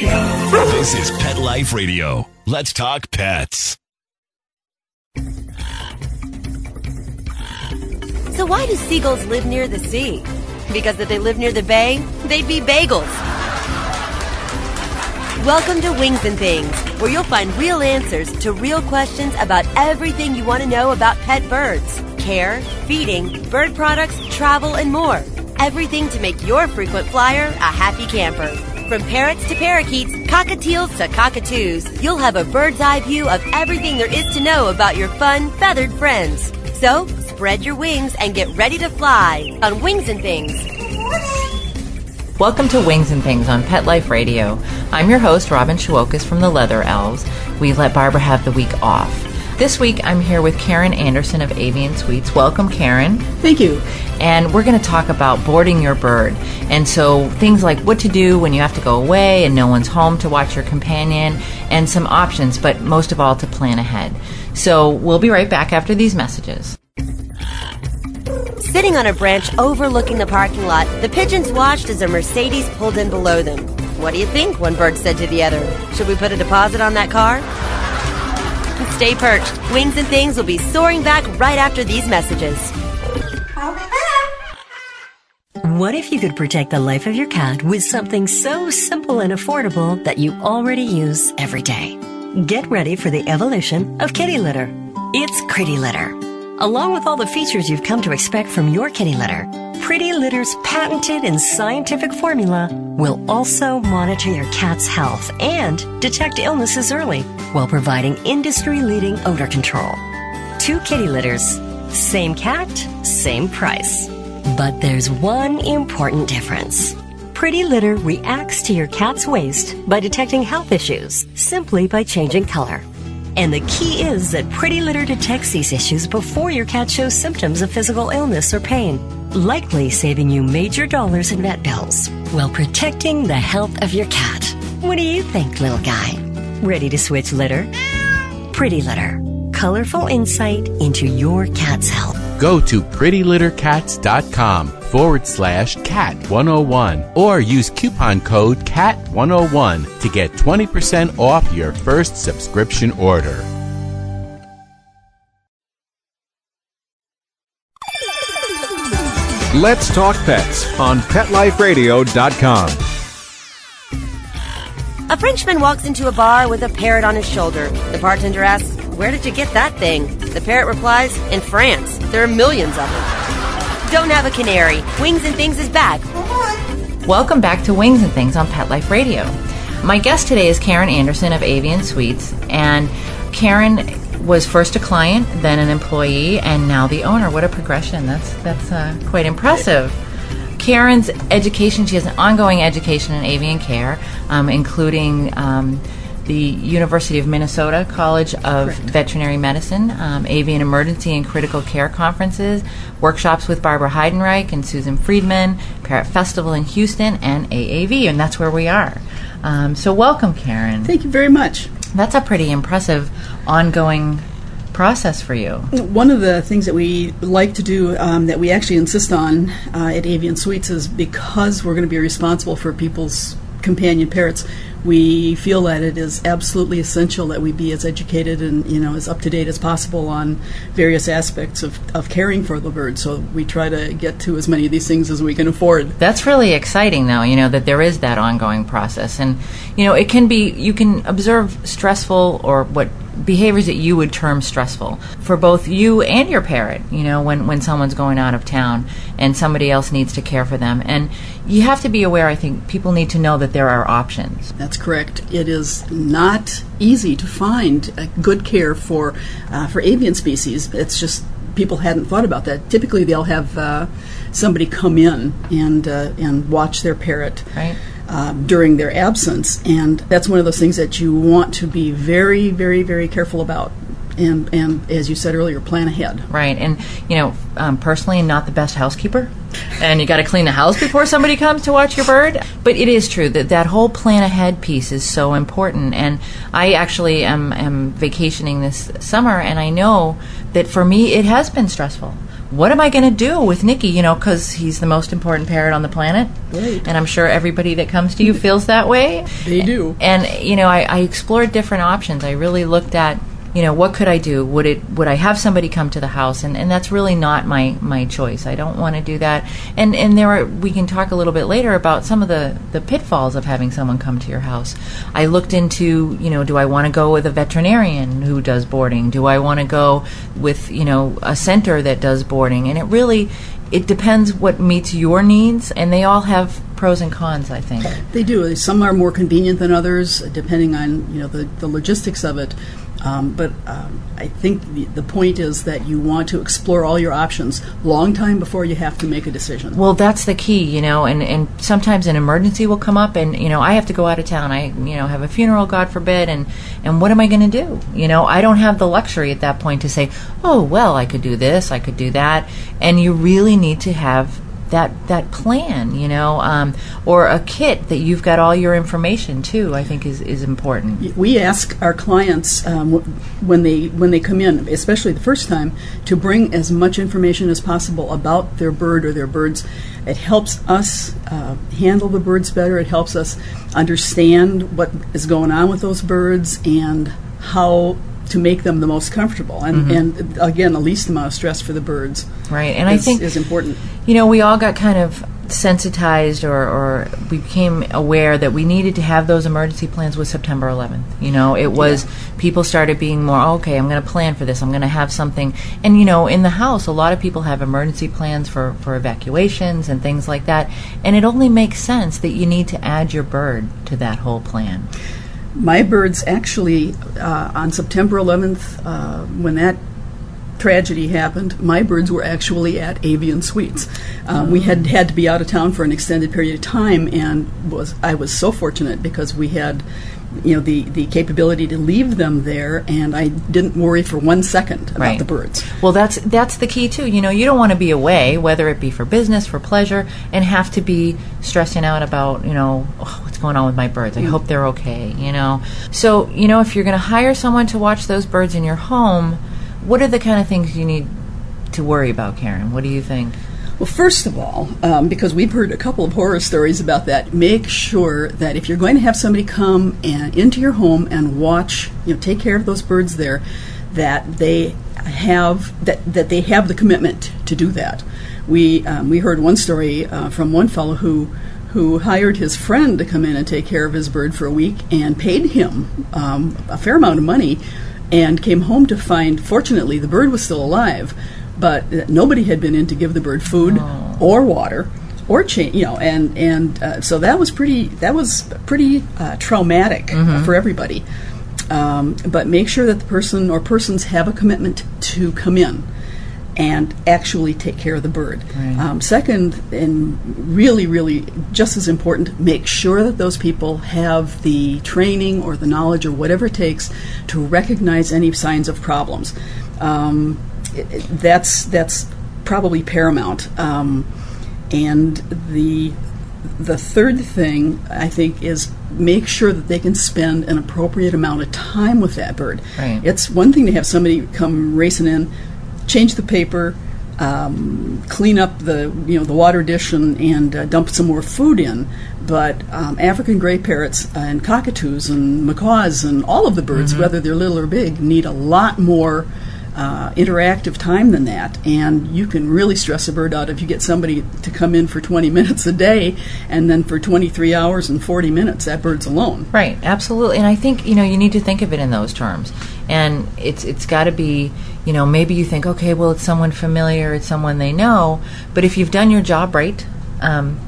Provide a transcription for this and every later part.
This is Pet Life Radio. Let's talk pets. So why do seagulls live near the sea? Because if they live near the bay, they'd be bagels. Welcome to Wings and Things, where you'll find real answers to real questions about everything you want to know about pet birds care, feeding, bird products, travel, and more. Everything to make your frequent flyer a happy camper. From parrots to parakeets, cockatiels to cockatoos, you'll have a bird's eye view of everything there is to know about your fun, feathered friends. So, spread your wings and get ready to fly on Wings and Things. Welcome to Wings and Things on Pet Life Radio. I'm your host, Robin Shewokis from the Leather Elves. We let Barbara have the week off. This week, I'm here with Karen Anderson of Avian Suites. Welcome, Karen. Thank you. And we're going to talk about boarding your bird. And so, things like what to do when you have to go away and no one's home to watch your companion, and some options, but most of all, to plan ahead. So, we'll be right back after these messages. Sitting on a branch overlooking the parking lot, the pigeons watched as a Mercedes pulled in below them. What do you think? One bird said to the other. Should we put a deposit on that car? Stay perched. Wings and Things will be soaring back right after these messages. What if you could protect the life of your cat with something so simple and affordable that you already use every day? Get ready for the evolution of kitty litter. It's Pretty Litter. Along with all the features you've come to expect from your kitty litter, Pretty Litter's patented and scientific formula will also monitor your cat's health and detect illnesses early while providing industry leading odor control. Two kitty litters, same cat, same price. But there's one important difference. Pretty Litter reacts to your cat's waste by detecting health issues simply by changing color. And the key is that Pretty Litter detects these issues before your cat shows symptoms of physical illness or pain, likely saving you major dollars in vet bills while protecting the health of your cat. What do you think, little guy? Ready to switch litter? Pretty Litter. Colorful insight into your cat's health. Go to prettylittercats.com forward slash cat 101 or use coupon code cat 101 to get 20% off your first subscription order. Let's Talk Pets on PetLifeRadio.com. A Frenchman walks into a bar with a parrot on his shoulder. The bartender asks, Where did you get that thing? The parrot replies, In France. There are millions of them. Don't have a canary. Wings and Things is back. Welcome back to Wings and Things on Pet Life Radio. My guest today is Karen Anderson of Avian Suites, and Karen was first a client, then an employee, and now the owner. What a progression! That's that's uh, quite impressive. Karen's education, she has an ongoing education in avian care, um, including um, the University of Minnesota College of Veterinary Medicine, um, avian emergency and critical care conferences, workshops with Barbara Heidenreich and Susan Friedman, Parrot Festival in Houston, and AAV, and that's where we are. Um, so, welcome, Karen. Thank you very much. That's a pretty impressive ongoing process for you. One of the things that we like to do um, that we actually insist on uh, at Avian Suites is because we're going to be responsible for people's companion parrots. We feel that it is absolutely essential that we be as educated and you know as up to date as possible on various aspects of, of caring for the bird. So we try to get to as many of these things as we can afford. That's really exciting, though, you know, that there is that ongoing process. And, you know, it can be, you can observe stressful or what behaviors that you would term stressful for both you and your parrot, you know, when, when someone's going out of town and somebody else needs to care for them. And you have to be aware, I think, people need to know that there are options. That's correct. It is not easy to find uh, good care for uh, for avian species. It's just people hadn't thought about that. Typically, they'll have uh, somebody come in and uh, and watch their parrot. Right. Um, during their absence, and that's one of those things that you want to be very, very, very careful about, and and as you said earlier, plan ahead. Right. And, you know, um, personally, not the best housekeeper. And you got to clean the house before somebody comes to watch your bird. But it is true that that whole plan ahead piece is so important. And I actually am, am vacationing this summer, and I know that for me, it has been stressful what am I going to do with Nikki? You know, because he's the most important parrot on the planet, Right. and I'm sure everybody that comes to you feels that way. They do. And you know, I, I explored different options. I really looked at, you know, what could I do? Would it would I have somebody come to the house? And, and that's really not my, my choice. I don't want to do that. And and there are we can talk a little bit later about some of the, the pitfalls of having someone come to your house. I looked into, you know, do I want to go with a veterinarian who does boarding? Do I want to go with, you know, a center that does boarding? And it really it depends what meets your needs and they all have pros and cons, I think. They do. Some are more convenient than others, depending on you know the, the logistics of it. Um, but um, I think the, the point is that you want to explore all your options long time before you have to make a decision. Well, that's the key, you know, and, and sometimes an emergency will come up and, you know, I have to go out of town. I, you know, have a funeral, God forbid, and, and what am I going to do? You know, I don't have the luxury at that point to say, oh, well, I could do this, I could do that. And you really need to have that that plan, you know, um, or a kit that you've got all your information too. I think is is important. we ask our clients um, when they when they come in, especially the first time, to bring as much information as possible about their bird or their birds. It helps us uh, handle the birds better. It helps us understand what is going on with those birds and how to make them the most comfortable and, mm-hmm. and again the least amount of stress for the birds. Right, and I think is important. you know, we all got kind of sensitized or, or we became aware that we needed to have those emergency plans with September 11th. You know, it was, people started being more, okay, I'm going to plan for this, I'm going to have something. And, you know, in the house, a lot of people have emergency plans for, for evacuations and things like that. And it only makes sense that you need to add your bird to that whole plan. My birds actually, uh, on September 11th, uh, when that tragedy happened, my birds were actually at Avian Suites. Um, We had had to be out of town for an extended period of time, and was I was so fortunate because we had, you know, the the capability to leave them there, and I didn't worry for one second about Right. the birds. Well, that's that's the key too. You know, you don't want to be away, whether it be for business, for pleasure, and have to be stressing out about you know oh, what's going on with my birds. I mm. hope they're okay. You know, so you know if you're going to hire someone to watch those birds in your home, what are the kind of things you need to worry about, Karen? What do you think? Well, first of all, um, because we've heard a couple of horror stories about that, make sure that if you're going to have somebody come and into your home and watch, you know, take care of those birds there, that they have that that they have the commitment to do that. We um, we heard one story uh, from one fellow who who hired his friend to come in and take care of his bird for a week and paid him um, a fair amount of money and came home to find fortunately the bird was still alive but nobody had been in to give the bird food or water or change you know and and uh, so that was pretty that was pretty uh, traumatic uh, for everybody um, but make sure that the person or persons have a commitment to come in and actually take care of the bird. Um, second, and really, really just as important, make sure that those people have the training or the knowledge or whatever it takes to recognize any signs of problems. Um, that's that's probably paramount. Um, and the the third thing I think is make sure that they can spend an appropriate amount of time with that bird. Right. It's one thing to have somebody come racing in, change the paper, um, clean up the you know the water dish and, and uh, dump some more food in. But um, African gray parrots and cockatoos and macaws and all of the birds, whether they're little or big, need a lot more uh, interactive time than that. And you can really stress a bird out if you get somebody to come in for 20 minutes a day, and then for 23 hours and 40 minutes, that bird's alone. Right, absolutely. And I think, you know, you need to think of it in those terms. And it's it's got to be, you know, maybe you think, okay, well, it's someone familiar, it's someone they know. But if you've done your job right, um,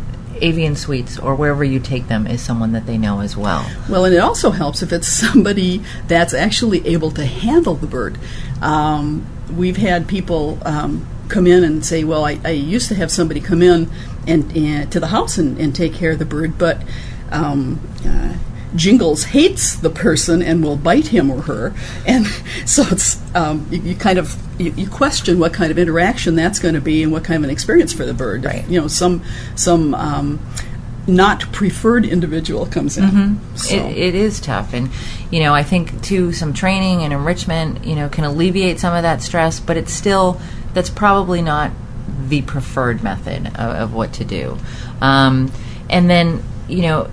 Avian Suites or wherever you take them is someone that they know as well. Well, and it also helps if it's somebody that's actually able to handle the bird. Um, we've had people um, come in and say, "Well, I, I used to have somebody come in and, and to the house and, and take care of the bird, but." Um, uh, Jingles hates the person and will bite him or her, and so it's um, you, you kind of you, you question what kind of interaction that's going to be and what kind of an experience for the bird. Right. You know, some some um, not preferred individual comes in. So. It, it is tough, and you know, I think too some training and enrichment, you know, can alleviate some of that stress, but it's still that's probably not the preferred method of, of what to do. Um, and then, you know,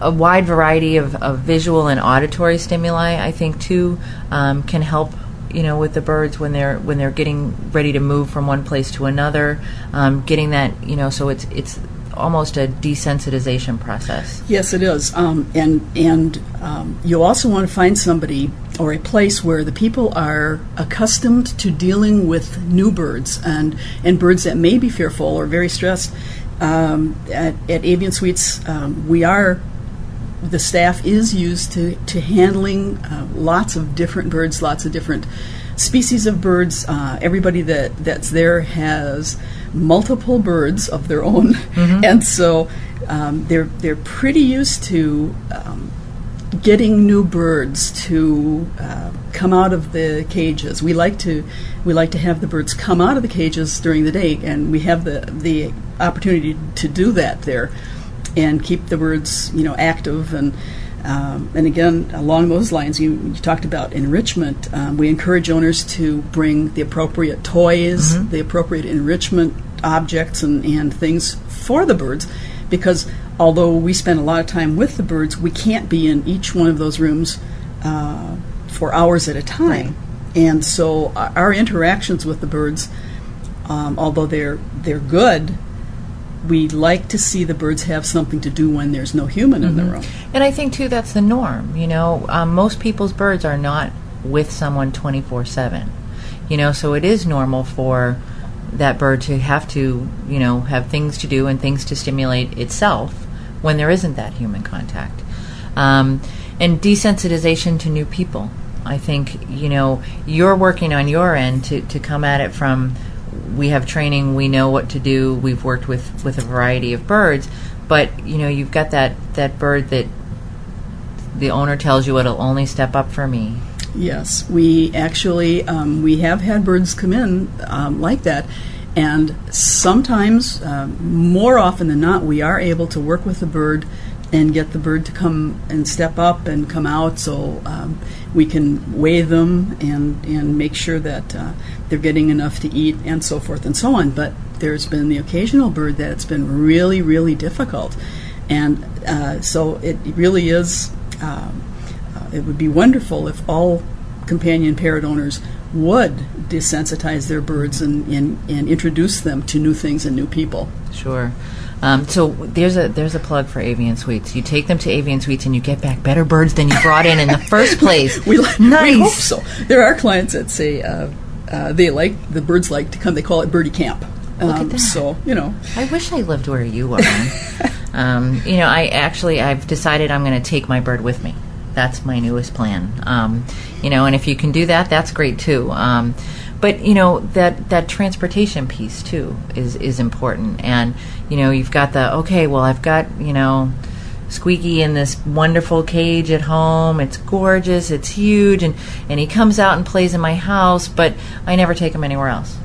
a wide variety of, of visual and auditory stimuli, I think, too, um, can help. You know, with the birds when they're when they're getting ready to move from one place to another, um, getting that you know, so it's it's almost a desensitization process. Yes, it is. Um, and and um, you also want to find somebody or a place where the people are accustomed to dealing with new birds and, and birds that may be fearful or very stressed. Um, at, at Avian Suites, um, we are the staff is used to, to handling uh, lots of different birds, lots of different species of birds. Uh, everybody that, that's there has multiple birds of their own, mm-hmm. and so um, they're they're pretty used to um, getting new birds to uh, come out of the cages. We like to we like to have the birds come out of the cages during the day, and we have the the opportunity to do that there and keep the birds, you know, active and. Um, and again, along those lines, you, you talked about enrichment. Um, we encourage owners to bring the appropriate toys, mm-hmm. the appropriate enrichment objects, and, and things for the birds, because although we spend a lot of time with the birds, we can't be in each one of those rooms uh, for hours at a time. Right. And so our interactions with the birds, um, although they're they're good, we like to see the birds have something to do when there's no human mm-hmm. in the mm-hmm. room. And I think too that's the norm. You know, um, most people's birds are not with someone twenty four seven. You know, so it is normal for that bird to have to, you know, have things to do and things to stimulate itself when there isn't that human contact. Um, and desensitization to new people. I think, you know, you're working on your end to, to come at it from we have training, we know what to do, we've worked with, with a variety of birds, but you know, you've got that, that bird that the owner tells you it'll only step up for me. Yes, we actually um, we have had birds come in um, like that, and sometimes, uh, more often than not, we are able to work with the bird and get the bird to come and step up and come out so um, we can weigh them and, and make sure that uh, they're getting enough to eat and so forth and so on. But there's been the occasional bird that's been really, really difficult. And uh, so it really is, um, uh, it would be wonderful if all companion parrot owners would desensitize their birds and, and, and introduce them to new things and new people. Sure. Um, so there's a there's a plug for Avian Suites. You take them to Avian Suites and you get back better birds than you brought in in the first place. we, nice. we hope so. There are clients that say uh, uh, they like the birds like to come. They call it birdie camp. Um, um. So you know, I wish I lived where you are. um, you know, I actually I've decided I'm going to take my bird with me. That's my newest plan. Um, you know, and if you can do that, that's great too. But you know that that transportation piece too is is important. And you know you've got the okay well i've got you know squeaky in this wonderful cage at home. It's gorgeous. It's huge. And and he comes out and plays in my house but i never take him anywhere else.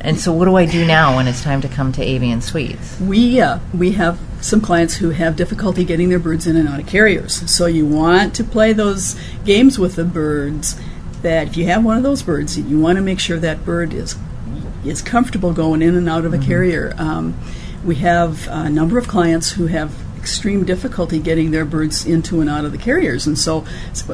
And so what do i do now when it's time to come to avian suites we uh, we have some clients who have difficulty getting their birds in and out of carriers. So you want to play those games with the birds that if you have one of those birds, you want to make sure that bird is is comfortable going in and out of a mm-hmm. carrier. Um, we have a number of clients who have extreme difficulty getting their birds into and out of the carriers, and so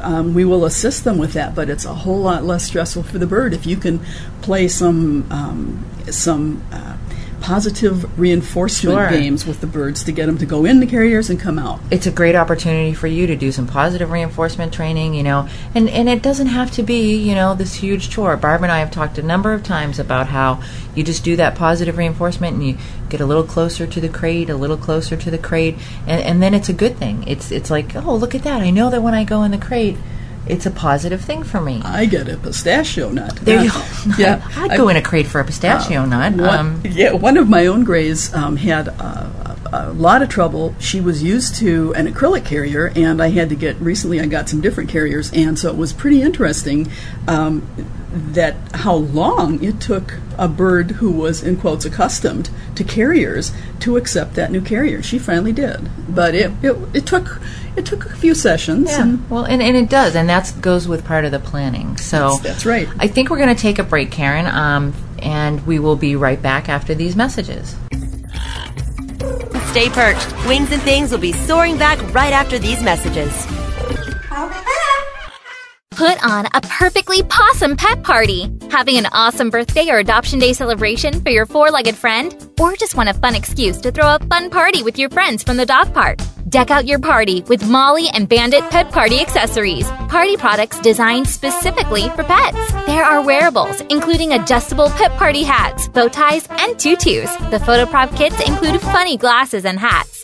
um, we will assist them with that. But it's a whole lot less stressful for the bird if you can play some um, some. Uh, positive reinforcement sure. games with the birds to get them to go in the carriers and come out. It's a great opportunity for you to do some positive reinforcement training, you know, and, and it doesn't have to be, you know, this huge chore. Barb and I have talked a number of times about how you just do that positive reinforcement and you get a little closer to the crate, a little closer to the crate, and, and then it's a good thing. It's, it's like, oh, look at that. I know that when I go in the crate, it's a positive thing for me. I get a pistachio nut. There you go. yeah, I'd I, go in a crate for a pistachio uh, nut. One, um, yeah, one of my own grays um, had uh, a lot of trouble. She was used to an acrylic carrier, and I had to get recently. I got some different carriers, and so it was pretty interesting um, that how long it took a bird who was in quotes accustomed to carriers to accept that new carrier. She finally did, but it it, it took it took a few sessions. Yeah. And well, and, and it does, and that goes with part of the planning. So that's, that's right. I think we're going to take a break, Karen. Um, And we will be right back after these messages. Stay perched. Wings and Things will be soaring back right after these messages. Put on a perfectly possum pet party. Having an awesome birthday or adoption day celebration for your four legged friend? Or just want a fun excuse to throw a fun party with your friends from the dog park? Deck out your party with Molly and Bandit Pet Party accessories. Party products designed specifically for pets. There are wearables, including adjustable pet party hats, bow ties, and tutus. The photo prop kits include funny glasses and hats.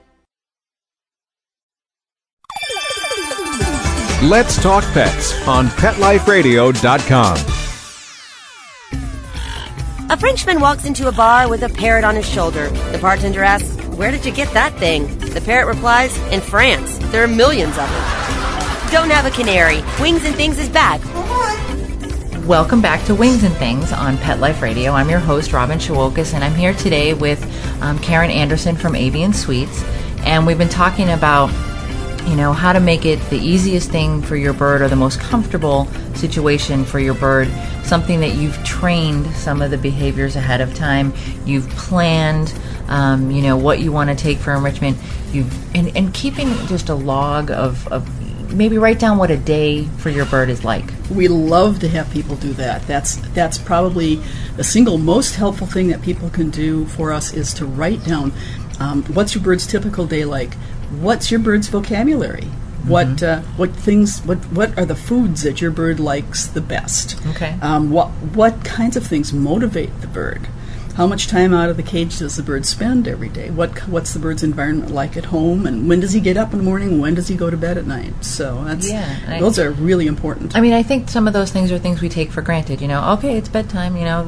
Let's Talk Pets on PetLifeRadio.com. A Frenchman walks into a bar with a parrot on his shoulder. The bartender asks, Where did you get that thing? The parrot replies, In France. There are millions of them. Don't have a canary. Wings and Things is back. Welcome back to Wings and Things on Pet Life Radio. I'm your host, Robin Shewokis, and I'm here today with um, Karen Anderson from Avian Suites. And we've been talking about you know how to make it the easiest thing for your bird or the most comfortable situation for your bird something that you've trained some of the behaviors ahead of time you've planned um, you know what you want to take for enrichment you've and, and keeping just a log of, of maybe write down what a day for your bird is like We love to have people do that. That's that's probably the single most helpful thing that people can do for us is to write down um, what's your bird's typical day like. What's your bird's vocabulary? What uh, what things what what are the foods that your bird likes the best? Okay. Um, what what kinds of things motivate the bird? How much time out of the cage does the bird spend every day? What what's the bird's environment like at home? And when does he get up in the morning? When does he go to bed at night? So that's Yeah, I- those are really important. I mean, I think some of those things are things we take for granted. You know, okay, it's bedtime. You know,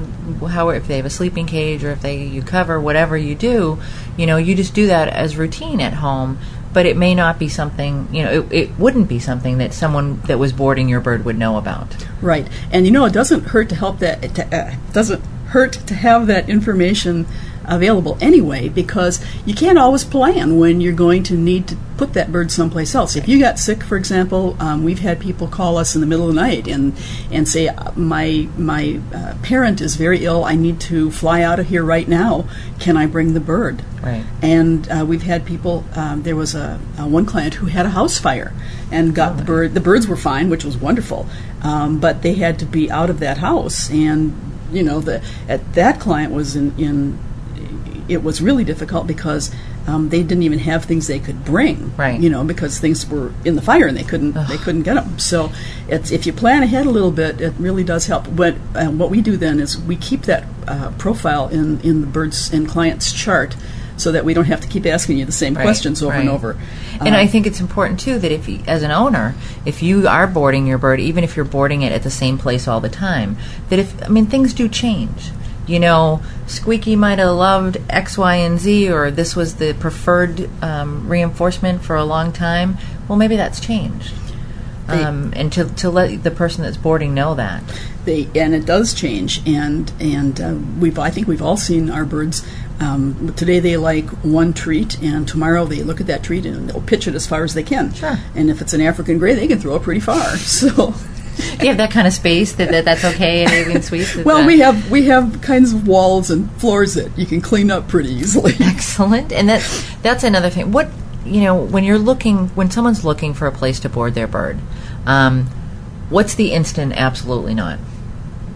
how if they have a sleeping cage or if they you cover whatever you do, you know, you just do that as routine at home. But it may not be something. You know, it, it wouldn't be something that someone that was boarding your bird would know about. Right, and you know it doesn't hurt to help that. It uh, doesn't hurt to have that information available anyway because you can't always plan when you're going to need to put that bird someplace else. If you got sick, for example, um, we've had people call us in the middle of the night and and say "Uh, my my uh, parent is very ill. I need to fly out of here right now. Can I bring the bird? Right. And uh, we've had people. Um, there was a, a one client who had a house fire and got the bird. The birds were fine, which was wonderful, um, but they had to be out of that house. And you know, the at that client was in, in it was really difficult because um, they didn't even have things they could bring. Right. You know, because things were in the fire and they couldn't they couldn't get them. So it's if you plan ahead a little bit, it really does help. But uh, what we do then is we keep that uh, profile in in the birds and clients chart. So that we don't have to keep asking you the same Right, questions over and over. And Uh, I think it's important too that if, you, as an owner, if you are boarding your bird, even if you're boarding it at the same place all the time, that if I mean things do change. You know, Squeaky might have loved X, Y, and Z, or this was the preferred um, reinforcement for a long time. Well, maybe that's changed. They- Um, and to, to let the person that's boarding know that. they and it does change and and uh, we've I think we've all seen our birds um, today they like one treat and tomorrow they look at that treat and they'll pitch it as far as they can Sure. and if it's an African gray they can throw it pretty far so Do you have that kind of space that, that that's okay in Avian Suites? Is well that- we have we have kinds of walls and floors that you can clean up pretty easily Excellent. And that's that's another thing. What you know, when you're looking, when someone's looking for a place to board their bird, um, what's the instant? Absolutely not.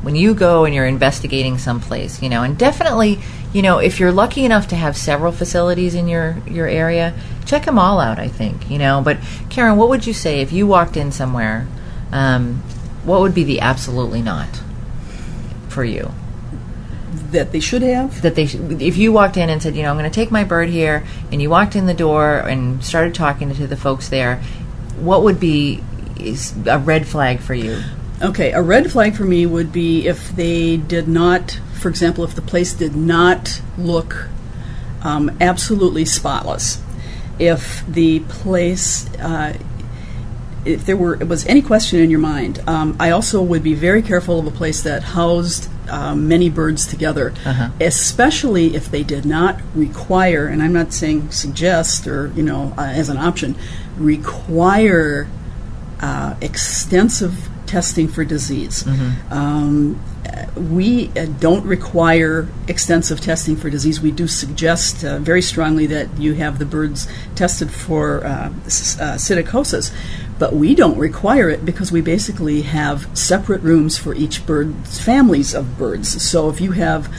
When you go and you're investigating someplace, you know, and definitely, you know, if you're lucky enough to have several facilities in your your area, check them all out. I think, you know. But Karen, what would you say if you walked in somewhere? Um, what would be the absolutely not for you? that they should have that they sh- if you walked in and said you know i'm going to take my bird here and you walked in the door and started talking to the folks there what would be is a red flag for you Okay, a red flag for me would be if they did not, for example, if the place did not look um, absolutely spotless. if the place uh, if there were was any question in your mind, um, I also would be very careful of a place that housed um, many birds together, Uh-huh. especially if they did not require. And I'm not saying suggest or you know uh, as an option, require uh, extensive testing for disease. Um, uh, we uh, don't require extensive testing for disease. We do suggest uh, very strongly that you have the birds tested for uh, uh, psittacosis, but we don't require it because we basically have separate rooms for each bird's families of birds. So if you have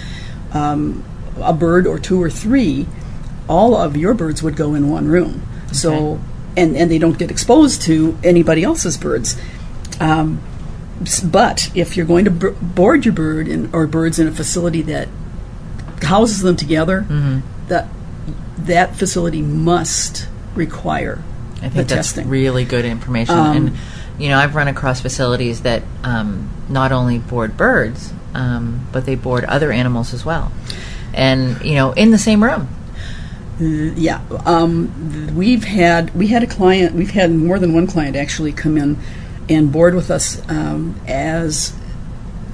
um, a bird or two or three, all of your birds would go in one room. So, and, and they don't get exposed to anybody else's birds. Um, but if you're going to b- board your bird in, or birds in a facility that houses them together, that that facility must require I think that's testing. Um, really good information. and you know, I've run across facilities that um, not only board birds, um, but they board other animals as well, and you know, in the same room. Yeah, um, we've had we had a client. We've had more than one client actually come in and board with us um, as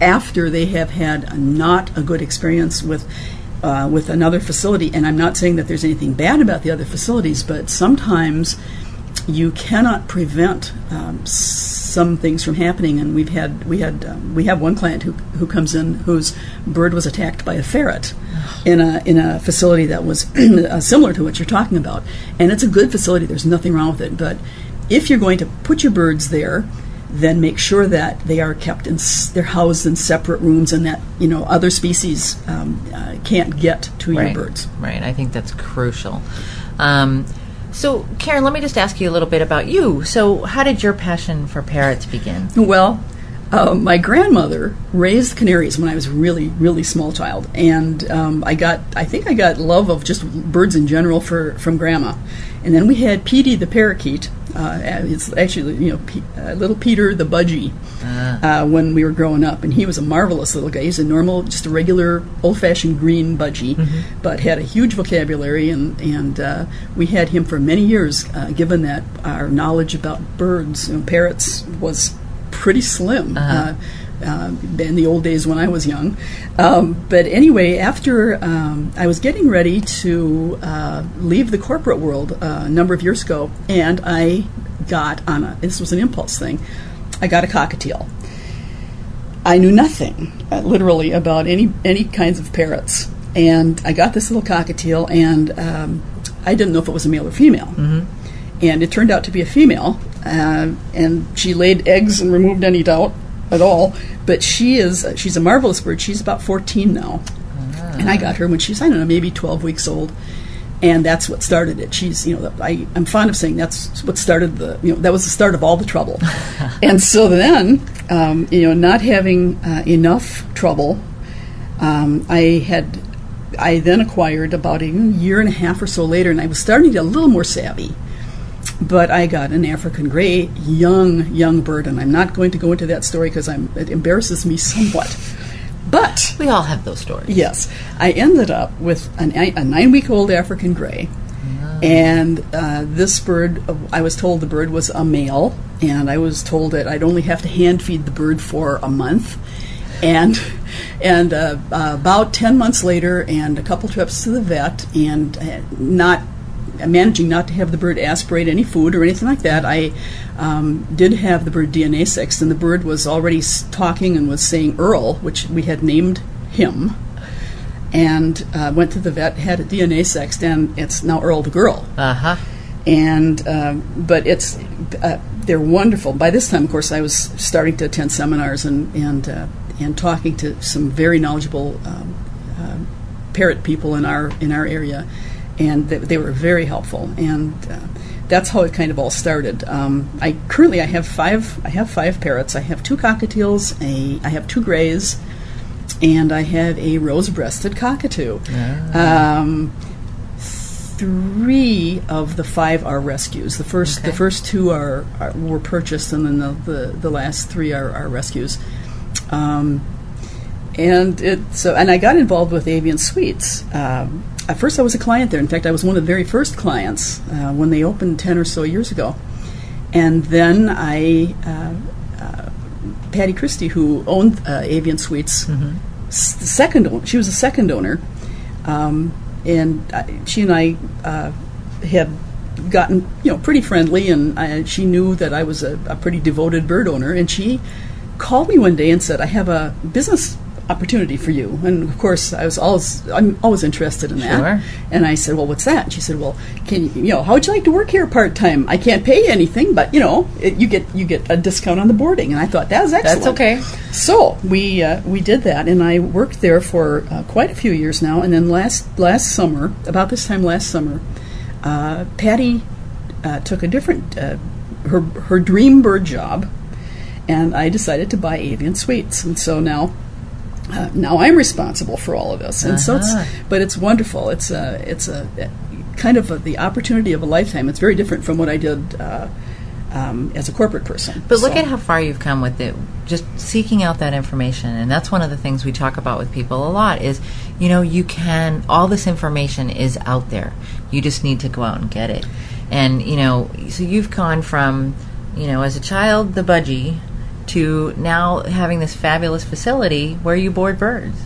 after they have had a not a good experience with uh, with another facility. And I'm not saying that there's anything bad about the other facilities, but sometimes you cannot prevent um, some things from happening. And we've had we had um, we have one client who who comes in whose bird was attacked by a ferret in a in a facility that was uh, similar to what you're talking about. And it's a good facility. There's nothing wrong with it. But if you're going to put your birds there, then make sure that they are kept in they're housed in separate rooms and that you know other species um, uh, can't get to your birds. Right. I think that's crucial. Um, so, Karen, let me just ask you a little bit about you. So, how did your passion for parrots begin? Well, uh, my grandmother raised canaries when I was really, really small child, and um, I got, I think I got love of just birds in general for from grandma. And then we had Petey the parakeet. Uh, it's actually you know Pe- uh, little Peter the budgie uh, when we were growing up, and he was a marvelous little guy. He's a normal, just a regular old-fashioned green budgie, but had a huge vocabulary, and and uh, we had him for many years. Uh, given that our knowledge about birds, you know, parrots was pretty slim. uh uh, in the old days when I was young. Um, but anyway, after um, I was getting ready to uh, leave the corporate world uh, a number of years ago, and I got on a, this was an impulse thing, I got a cockatiel. I knew nothing, uh, literally, about any any kinds of parrots, and I got this little cockatiel, and um, I didn't know if it was a male or female, mm-hmm. and it turned out to be a female, uh, and she laid eggs and removed any doubt at all. But she is she's a marvelous bird. She's about fourteen now, and I got her when she's I don't know maybe twelve weeks old. And that's what started it. She's, you know, I, I'm fond of saying that's what started the, you know, that was the start of all the trouble. and so then, um, you know, not having uh, enough trouble, um, I had, I then acquired about a year and a half or so later, and I was starting to get a little more savvy. But I got an African gray, young, young bird, and I'm not going to go into that story because it embarrasses me somewhat. But We all have those stories. Yes, I ended up with an, a nine-week-old African gray, and uh, this bird. I was told the bird was a male, and I was told that I'd only have to hand feed the bird for a month, and and uh, uh, about ten months later, and a couple trips to the vet, and uh, not managing not to have the bird aspirate any food or anything like that, I um, did have the bird DNA sexed, and the bird was already talking and was saying Earl, which we had named him, and uh, went to the vet, had a DNA sexed, and it's now Earl the girl. Uh huh. And um, but it's uh, they're wonderful. By this time, of course, I was starting to attend seminars and and uh, and talking to some very knowledgeable um, uh, parrot people in our in our area, and they, they were very helpful. And uh, that's how it kind of all started. Um, I currently I have five I have five parrots. I have two cockatiels. A I have two grays, and I have a rose-breasted cockatoo. Um, three of the five are rescues. The first the first two are, are were purchased, and then the the, the last three are, are rescues. Um, and it so and I got involved with Avian Suites um, at first I was a client there. In fact, I was one of the very first clients uh, when they opened 10 or so years ago. And then I, uh, uh, Patty Christie, who owned uh, Avian Suites, s- the second owner, she was the second owner, um, and I, she and I uh, had gotten you know pretty friendly, and I, she knew that I was a, a pretty devoted bird owner, and she called me one day and said, "I have a business opportunity for you." And of course, I was always I'm always interested in that. Sure. And I said, "Well, what's that?" And she said, "Well, can you, you know, how would you like to work here part time? I can't pay you anything, but you know, it, you get you get a discount on the boarding." And I thought that was excellent. That's okay. So we uh, we did that, and I worked there for uh, quite a few years now. And then last last summer, about this time last summer, uh, Patty uh, took a different uh, her her dream bird job, and I decided to buy Avian Suites, and so now. Uh, now I'm responsible for all of this, and so it's, Uh-huh. but it's wonderful. It's a, it's a, kind of a, the opportunity of a lifetime. It's very different from what I did uh, um, as a corporate person. But look So- at how far you've come with it. Just seeking out that information, and that's one of the things we talk about with people a lot. Is you know you can all this information is out there. You just need to go out and get it. And you know, so you've gone from you know as a child the budgie to now having this fabulous facility where you board birds.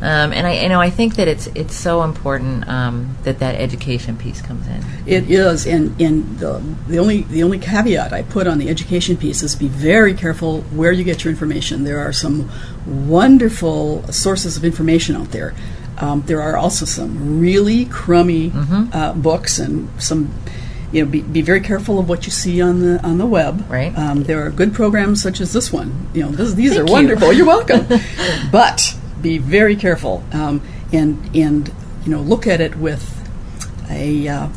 Um, and I, you know, I think that it's it's so important um, that that education piece comes in. It is, and, and the, the only the only caveat I put on the education piece is be very careful where you get your information. There are some wonderful sources of information out there. Um, there are also some really crummy uh, books and some. You know, be, be very careful of what you see on the on the web. Right. Um, there are good programs such as this one. You know, this, these Thank are you. wonderful. You're welcome. but be very careful um, and and you know look at it with a uh,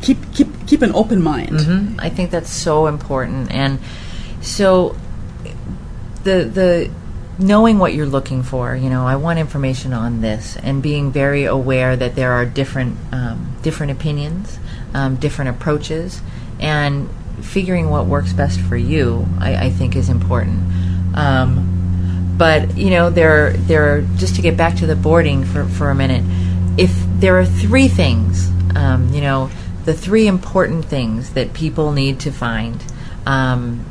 keep keep keep an open mind. Mm-hmm. I think that's so important. And so the the knowing what you're looking for, you know, I want information on this, and being very aware that there are different um, different opinions, um, different approaches, and figuring what works best for you, I, I think, is important. Um, but you know, there there are, just to get back to the boarding for for a minute. If there are three things, um, you know, the three important things that people need to find, um,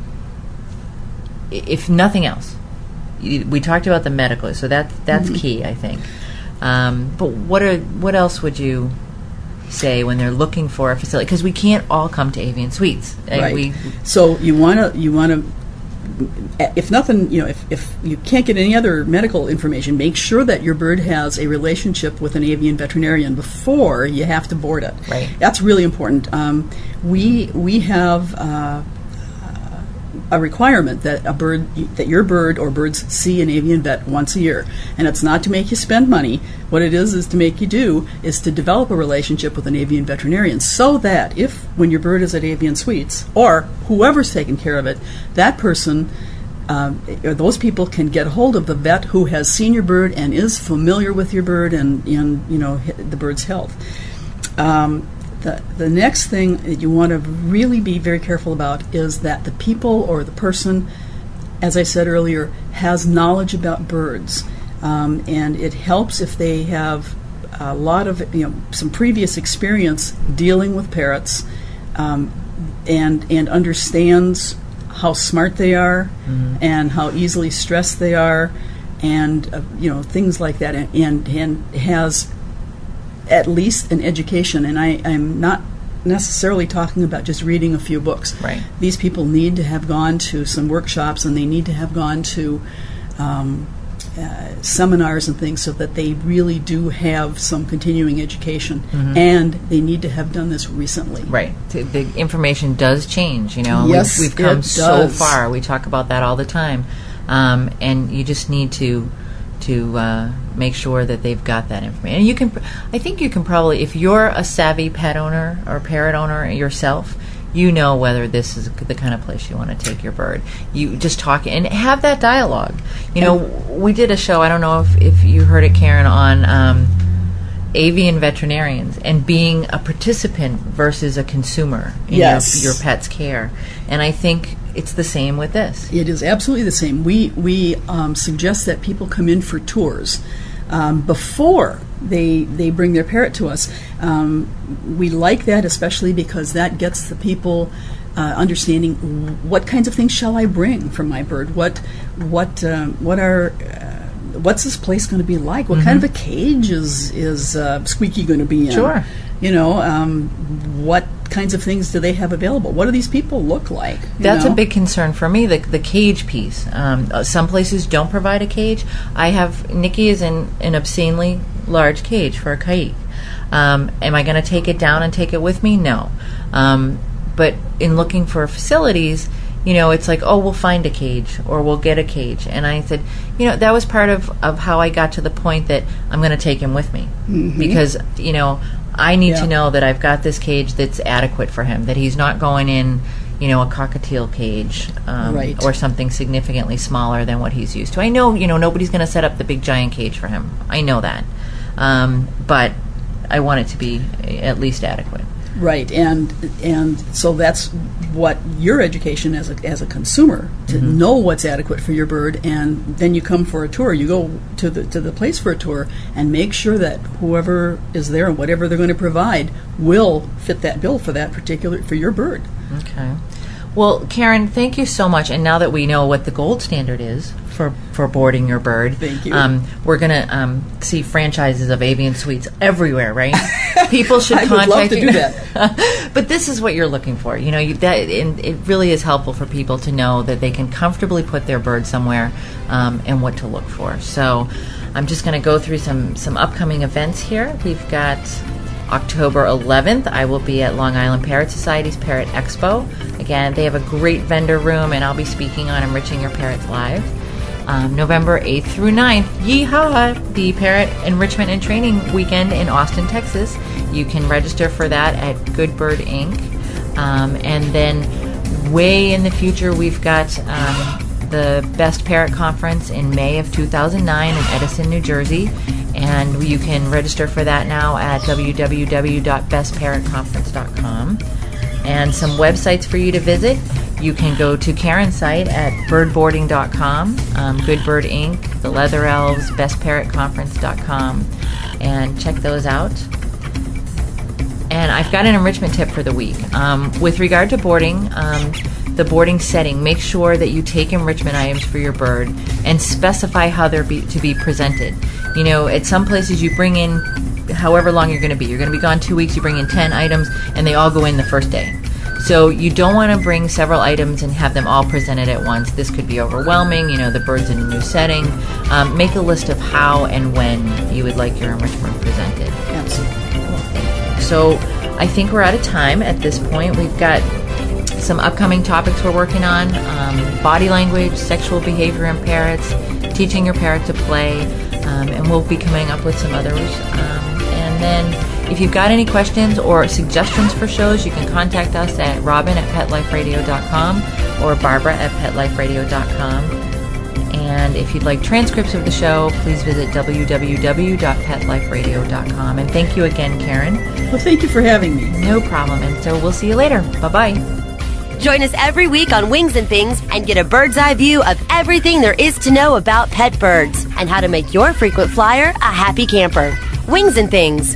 if nothing else, we talked about the medical, so that that's key, I think. Um, but what are what else would you say when they're looking for a facility? Because we can't all come to Avian Suites. Right. We, so you want to you want to if nothing you know if, if you can't get any other medical information make sure that your bird has a relationship with an avian veterinarian before you have to board it Right. that's really important um, we we have uh, a requirement that a bird that your bird or birds see an avian vet once a year. And it's not to make you spend money. What it is is to make you do is to develop a relationship with an avian veterinarian so that if when your bird is at avian suites or whoever's taking care of it that person um, those people can get hold of the vet who has seen your bird and is familiar with your bird and, and you know the bird's health. Um, the, the next thing that you want to really be very careful about is that the people or the person, as I said earlier, has knowledge about birds. Um, and it helps if they have a lot of, you know, some previous experience dealing with parrots um, and, and understands how smart they are and how easily stressed they are and, uh, you know, things like that. And, and, and has at least an education, and I, I'm not necessarily talking about just reading a few books. Right. These people need to have gone to some workshops, and they need to have gone to um, uh, seminars and things, so that they really do have some continuing education, and they need to have done this recently. Right. The information does change, you know. Yes, we've, we've come so far. We talk about that all the time. Um, and you just need to to uh, make sure that they've got that information. And you can, I think you can probably, if you're a savvy pet owner or parrot owner yourself, you know whether this is the kind of place you want to take your bird. You just talk and have that dialogue. You know, we did a show. I don't know if, if you heard it, Karen, on um, avian veterinarians and being a participant versus a consumer in Yes. your, your pet's care. And I think it's the same with this. It is absolutely the same. We we um, suggest that people come in for tours. um, before they they bring their parrot to us. Um, we like that especially because that gets the people uh, understanding what kinds of things shall I bring for my bird. What what um, what are uh, what's this place going to be like? What kind of a cage is is uh, Squeaky going to be in? Mm-hmm. Sure. You know, um, what kinds of things do they have available? What do these people look like? That's know? a big concern for me. The the cage piece. Um, uh, some places don't provide a cage. I have Nikki is in an obscenely large cage for a caique. Um, am I going to take it down and take it with me? No. Um, but in looking for facilities, you know, it's like, oh, we'll find a cage or we'll get a cage. And I said, you know, that was part of, of how I got to the point that I'm going to take him with me because, you know, I need Yeah. to know that I've got this cage that's adequate for him, that he's not going in, you know, a cockatiel cage um, Right. or something significantly smaller than what he's used to. I know, you know, nobody's going to set up the big giant cage for him. I know that. Um, but I want it to be at least adequate. Right, and and so that's what your education as a as a consumer to Mm-hmm. know what's adequate for your bird, and then you come for a tour. You go to the to the place for a tour and make sure that whoever is there and whatever they're going to provide will fit that bill for that particular for your bird. Okay. Well, Karen, thank you so much. And now that we know what the gold standard is for, for boarding your bird, Thank you. Um, we're going to um, see franchises of avian suites everywhere, right? People should I would love contact to you. do that. but this is what you're looking for. You know, you, that and it really is helpful for people to know that they can comfortably put their bird somewhere um, and what to look for. So, I'm just going to go through some some upcoming events here. We've got October 11th, I will be at Long Island Parrot Society's Parrot Expo. Again, they have a great vendor room, and I'll be speaking on enriching your parrots live. Um, November 8th through 9th, yeehaw, the Parrot Enrichment and Training Weekend in Austin, Texas. You can register for that at Good Bird Inc. Um, and then, way in the future, we've got um, the Best Parrot Conference in May of 2009 in Edison, New Jersey. And you can register for that now at www.bestparrotconference.com. And some websites for you to visit. You can go to Karen's site at birdboarding.com, um, Good Bird Inc., The Leather Elves, BestParrotConference.com, and check those out. And I've got an enrichment tip for the week. Um, with regard to boarding, um, the boarding setting, make sure that you take enrichment items for your bird and specify how they're be, to be presented. You know, at some places you bring in however long you're going to be. You're going to be gone two weeks, you bring in 10 items, and they all go in the first day. So you don't want to bring several items and have them all presented at once. This could be overwhelming. You know, the bird's in a new setting. Um, make a list of how and when you would like your enrichment presented. Absolutely. So I think we're out of time at this point. We've got some upcoming topics we're working on um, body language, sexual behavior in parrots, teaching your parrot to play, um, and we'll be coming up with some others. Um, and then if you've got any questions or suggestions for shows, you can contact us at robin at petliferadio.com or barbara at petliferadio.com. And if you'd like transcripts of the show, please visit www.petliferadio.com. And thank you again, Karen. Well, thank you for having me. No problem. And so we'll see you later. Bye bye. Join us every week on Wings and Things and get a bird's eye view of everything there is to know about pet birds and how to make your frequent flyer a happy camper. Wings and Things,